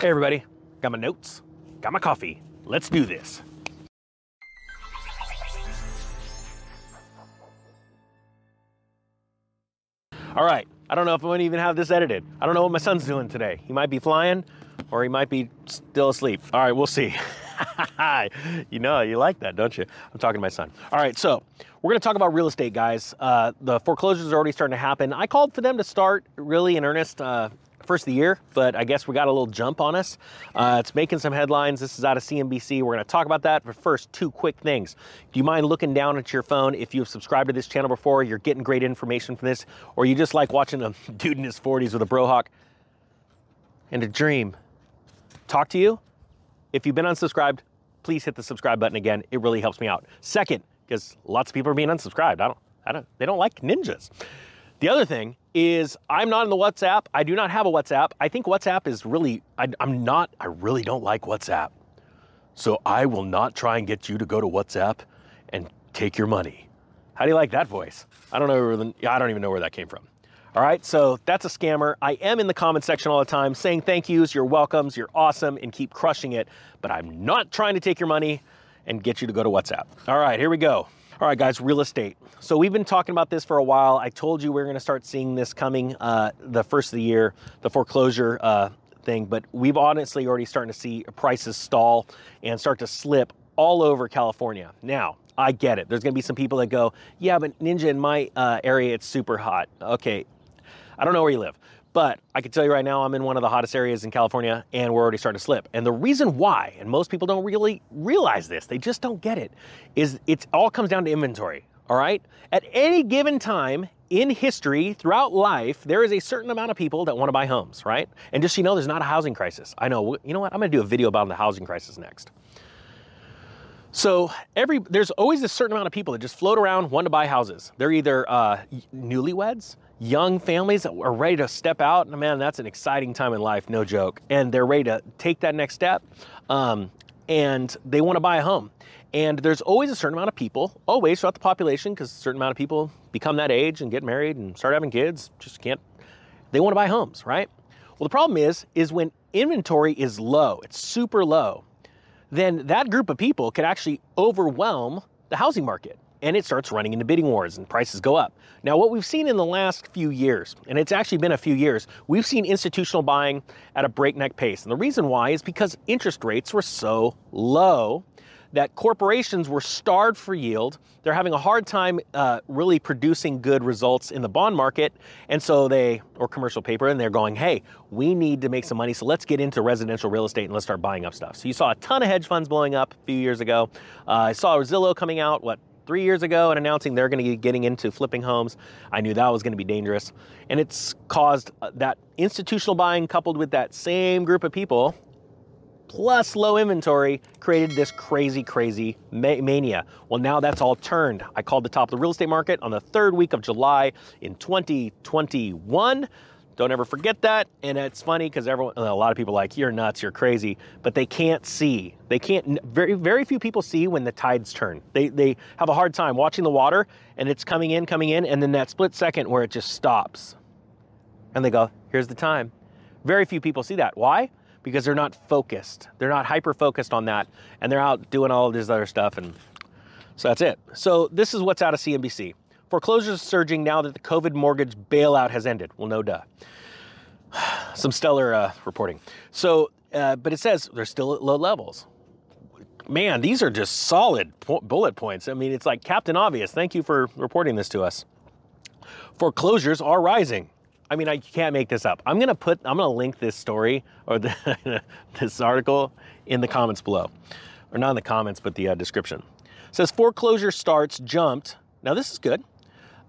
Hey everybody, got my notes, got my coffee. Let's do this. All right, I don't know if I'm gonna even have this edited. I don't know what my son's doing today. He might be flying or he might be still asleep. All right, we'll see. you know, you like that, don't you? I'm talking to my son. All right, so we're going to talk about real estate, guys. Uh, the foreclosures are already starting to happen. I called for them to start really in earnest uh, first of the year, but I guess we got a little jump on us. Uh, it's making some headlines. This is out of CNBC. We're going to talk about that. But first, two quick things. Do you mind looking down at your phone if you've subscribed to this channel before? You're getting great information from this, or you just like watching a dude in his 40s with a brohawk and a dream talk to you? If you've been unsubscribed, please hit the subscribe button again. It really helps me out. Second, because lots of people are being unsubscribed. I don't, I don't, they don't like ninjas. The other thing is I'm not in the WhatsApp. I do not have a WhatsApp. I think WhatsApp is really, I, am not, I really don't like WhatsApp. So I will not try and get you to go to WhatsApp and take your money. How do you like that voice? I don't know, I don't even know where that came from. All right, so that's a scammer. I am in the comment section all the time saying thank yous, you're welcomes, you're awesome, and keep crushing it. But I'm not trying to take your money and get you to go to WhatsApp. All right, here we go. All right, guys, real estate. So we've been talking about this for a while. I told you we are going to start seeing this coming uh, the first of the year, the foreclosure uh, thing. But we've honestly already starting to see prices stall and start to slip all over California. Now, I get it. There's going to be some people that go, yeah, but Ninja, in my uh, area, it's super hot. Okay, I don't know where you live, but I can tell you right now, I'm in one of the hottest areas in California and we're already starting to slip. And the reason why, and most people don't really realize this, they just don't get it, is it all comes down to inventory. All right? At any given time in history, throughout life, there is a certain amount of people that want to buy homes, right? And just so you know, there's not a housing crisis. I know, you know what? I'm to do a video about the housing crisis next. So every there's always a certain amount of people that just float around, want to buy houses. They're either uh, newlyweds, young families that are ready to step out. And man, that's an exciting time in life, no joke. And they're ready to take that next step. Um, and they want to buy a home. And there's always a certain amount of people, always throughout the population, because a certain amount of people become that age and get married and start having kids, just can't, they want to buy homes, right? Well, the problem is, is when inventory is low, it's super low, then that group of people could actually overwhelm the housing market and it starts running into bidding wars and prices go up. Now, what we've seen in the last few years, and it's actually been a few years, we've seen institutional buying at a breakneck pace. And the reason why is because interest rates were so low that corporations were starved for yield. They're having a hard time uh, really producing good results in the bond market. And so they, or commercial paper, and they're going, hey, we need to make some money. So let's get into residential real estate and let's start buying up stuff. So you saw a ton of hedge funds blowing up a few years ago. Uh, I saw Zillow coming out, what, three years ago and announcing they're going to be getting into flipping homes. I knew that was going to be dangerous. And it's caused uh, that institutional buying coupled with that same group of people plus low inventory created this crazy, crazy ma- mania. Well, now that's all turned. I called the top of the real estate market on the third week of July in 2021. Don't ever forget that. And it's funny because everyone, a lot of people like, you're nuts, you're crazy, but they can't see. They can't, very, very few people see when the tides turn. They, they have a hard time watching the water and it's coming in, coming in, and then that split second where it just stops. And they go, here's the time. Very few people see that. Why? Because they're not focused. They're not hyper focused on that. And they're out doing all of this other stuff. And so that's it. So this is what's out of CNBC. Foreclosures surging now that the COVID mortgage bailout has ended. Well, no duh. Some stellar uh, reporting. So, uh, but it says they're still at low levels. Man, these are just solid po- bullet points. I mean, it's like Captain Obvious. Thank you for reporting this to us. Foreclosures are rising. I mean, I can't make this up. I'm gonna put, I'm gonna link this story or the, this article in the comments below, or not in the comments, but the uh, description. It says foreclosure starts jumped. Now this is good.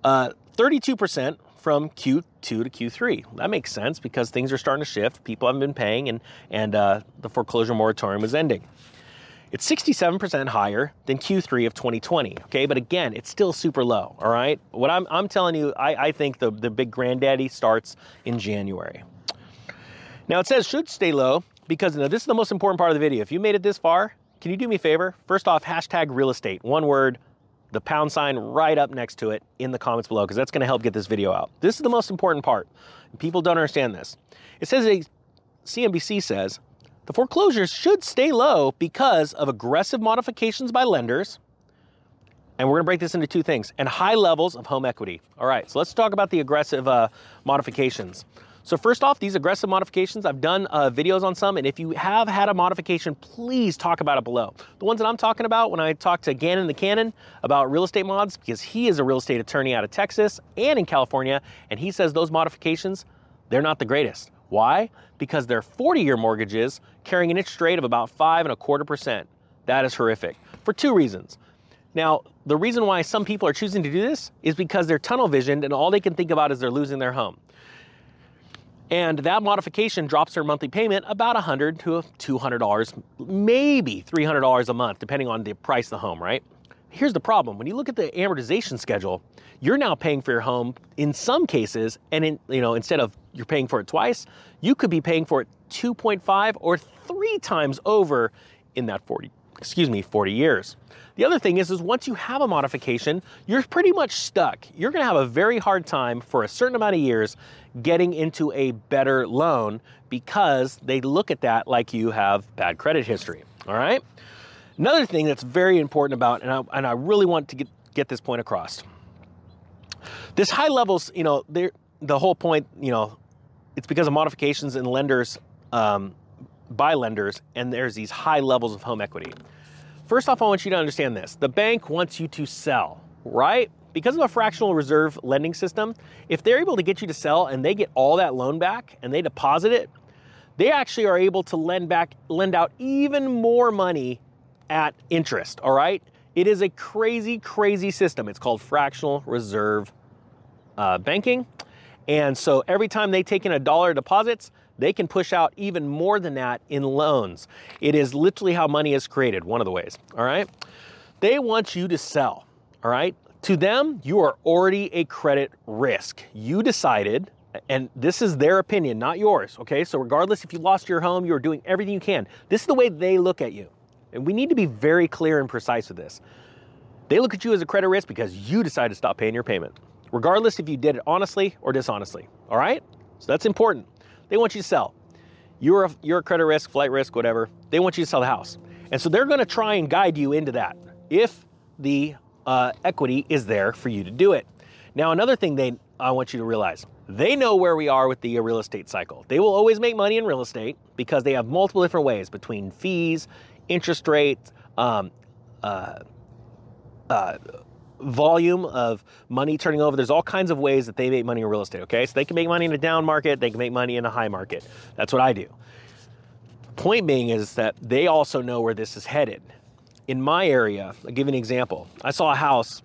Uh, 32% from Q2 to Q3. That makes sense because things are starting to shift. People haven't been paying, and and uh, the foreclosure moratorium is ending. It's 67% higher than Q3 of 2020. Okay, but again, it's still super low. All right. What I'm I'm telling you, I, I think the the big granddaddy starts in January. Now it says should stay low because now this is the most important part of the video. If you made it this far, can you do me a favor? First off, hashtag real estate, one word, the pound sign right up next to it in the comments below because that's going to help get this video out. This is the most important part. People don't understand this. It says a CNBC says The foreclosures should stay low because of aggressive modifications by lenders. And we're gonna break this into two things and high levels of home equity. All right, so let's talk about the aggressive uh, modifications. So first off, these aggressive modifications, I've done uh, videos on some, and if you have had a modification, please talk about it below. The ones that I'm talking about when I talk to Gannon the Cannon about real estate mods, because he is a real estate attorney out of Texas and in California, and he says those modifications, they're not the greatest. Why? Because they're 40-year mortgages carrying an interest rate of about five and a quarter percent. That is horrific for two reasons. Now, the reason why some people are choosing to do this is because they're tunnel visioned and all they can think about is they're losing their home. And that modification drops their monthly payment about 100 to $200, maybe $300 a month, depending on the price of the home, right? Here's the problem. When you look at the amortization schedule, you're now paying for your home in some cases, and in, you know, instead of you're paying for it twice, you could be paying for it 2.5 or three times over in that 40, excuse me, 40 years. The other thing is, is once you have a modification, you're pretty much stuck. You're gonna have a very hard time for a certain amount of years getting into a better loan because they look at that like you have bad credit history, all right? Another thing that's very important about, and I, and I really want to get, get this point across. This high levels, you know, the whole point, you know, it's because of modifications and lenders, um, by lenders, and there's these high levels of home equity. First off, I want you to understand this. The bank wants you to sell, right? Because of a fractional reserve lending system, if they're able to get you to sell and they get all that loan back and they deposit it, they actually are able to lend back, lend out even more money at interest, all right? It is a crazy, crazy system. It's called fractional reserve uh, banking. And so every time they take in a dollar deposits, they can push out even more than that in loans. It is literally how money is created, one of the ways, all right? They want you to sell, all right? To them, you are already a credit risk. You decided, and this is their opinion, not yours, okay? So, regardless if you lost your home, you are doing everything you can. This is the way they look at you. And we need to be very clear and precise with this. They look at you as a credit risk because you decided to stop paying your payment, regardless if you did it honestly or dishonestly, all right? So, that's important. They want you to sell. You're a, you're a credit risk, flight risk, whatever. They want you to sell the house. And so they're going to try and guide you into that if the uh, equity is there for you to do it. Now, another thing they I want you to realize they know where we are with the real estate cycle. They will always make money in real estate because they have multiple different ways between fees, interest rates, um, uh, uh, volume of money turning over. There's all kinds of ways that they make money in real estate, okay? So they can make money in a down market, they can make money in a high market. That's what I do. Point being is that they also know where this is headed in my area, I'll give you an example. I saw a house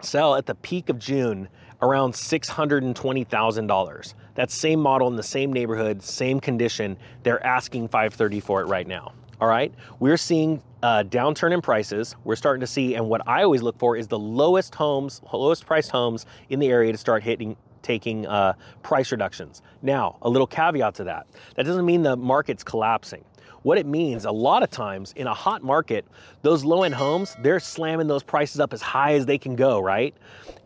sell at the peak of June around $620,000. That same model in the same neighborhood, same condition, they're asking 530 for it right now. All right, we're seeing a downturn in prices. We're starting to see, and what I always look for is the lowest homes, lowest priced homes in the area to start hitting taking uh, price reductions. Now, a little caveat to that. That doesn't mean the market's collapsing. What it means, a lot of times in a hot market, those low end homes, they're slamming those prices up as high as they can go, right?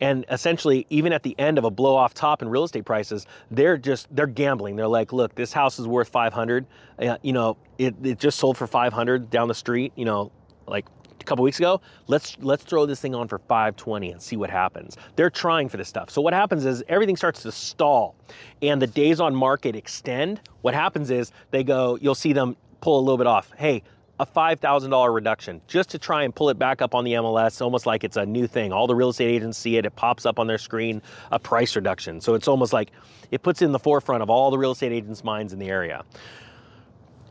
And essentially, even at the end of a blow off top in real estate prices, they're just, they're gambling. They're like, look, this house is worth 500. Uh, you know, it, it just sold for 500 down the street, you know, like a couple weeks ago let's let's throw this thing on for 520 and see what happens they're trying for this stuff so what happens is everything starts to stall and the days on market extend what happens is they go you'll see them pull a little bit off. Hey, a $5,000 reduction just to try and pull it back up on the MLS, almost like it's a new thing. All the real estate agents see it, it pops up on their screen, a price reduction. So it's almost like it puts it in the forefront of all the real estate agents' minds in the area.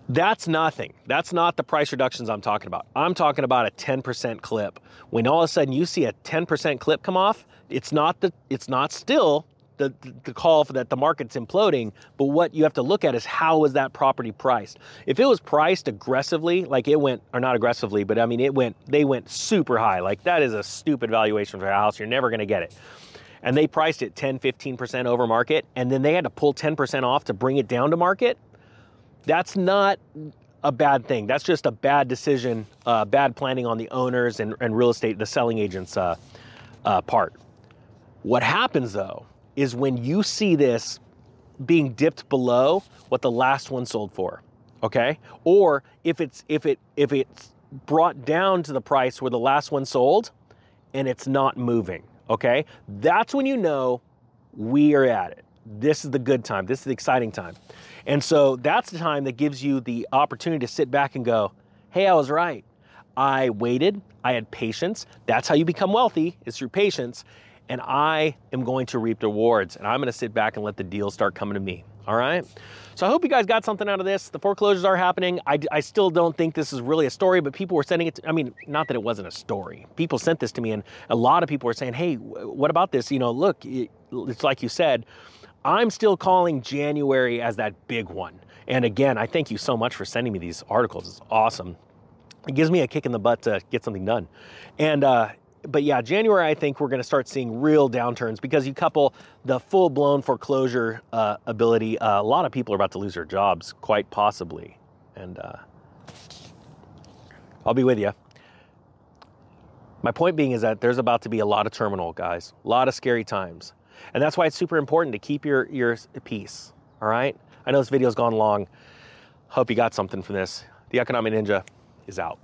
That's nothing. That's not the price reductions I'm talking about. I'm talking about a 10% clip. When all of a sudden you see a 10% clip come off, it's not the it's not still the, the call for that the market's imploding, but what you have to look at is how was that property priced? If it was priced aggressively, like it went, or not aggressively, but I mean, it went, they went super high. Like that is a stupid valuation for a house. You're never going to get it. And they priced it 10, 15% over market, and then they had to pull 10% off to bring it down to market. That's not a bad thing. That's just a bad decision, uh, bad planning on the owners and, and real estate, the selling agents' uh, uh, part. What happens though is when you see this being dipped below what the last one sold for. okay? Or if it's if it if it's brought down to the price where the last one sold and it's not moving, okay? That's when you know we are at it. This is the good time. This is the exciting time. And so that's the time that gives you the opportunity to sit back and go, "Hey, I was right. I waited. I had patience. That's how you become wealthy, is through patience. And I am going to reap the rewards and I'm going to sit back and let the deals start coming to me. All right. So I hope you guys got something out of this. The foreclosures are happening. I, I still don't think this is really a story, but people were sending it. To, I mean, not that it wasn't a story. People sent this to me, and a lot of people were saying, "Hey, what about this? You know, look, it's like you said." I'm still calling January as that big one. And again, I thank you so much for sending me these articles. It's awesome. It gives me a kick in the butt to get something done. And uh, but yeah, January, I think we're going to start seeing real downturns because you couple the full blown foreclosure uh, ability. Uh, a lot of people are about to lose their jobs, quite possibly. And uh, I'll be with you. My point being is that there's about to be a lot of terminal, guys, a lot of scary times. And that's why it's super important to keep your, your peace. All right. I know this video's gone long. Hope you got something from this. The Economic Ninja is out.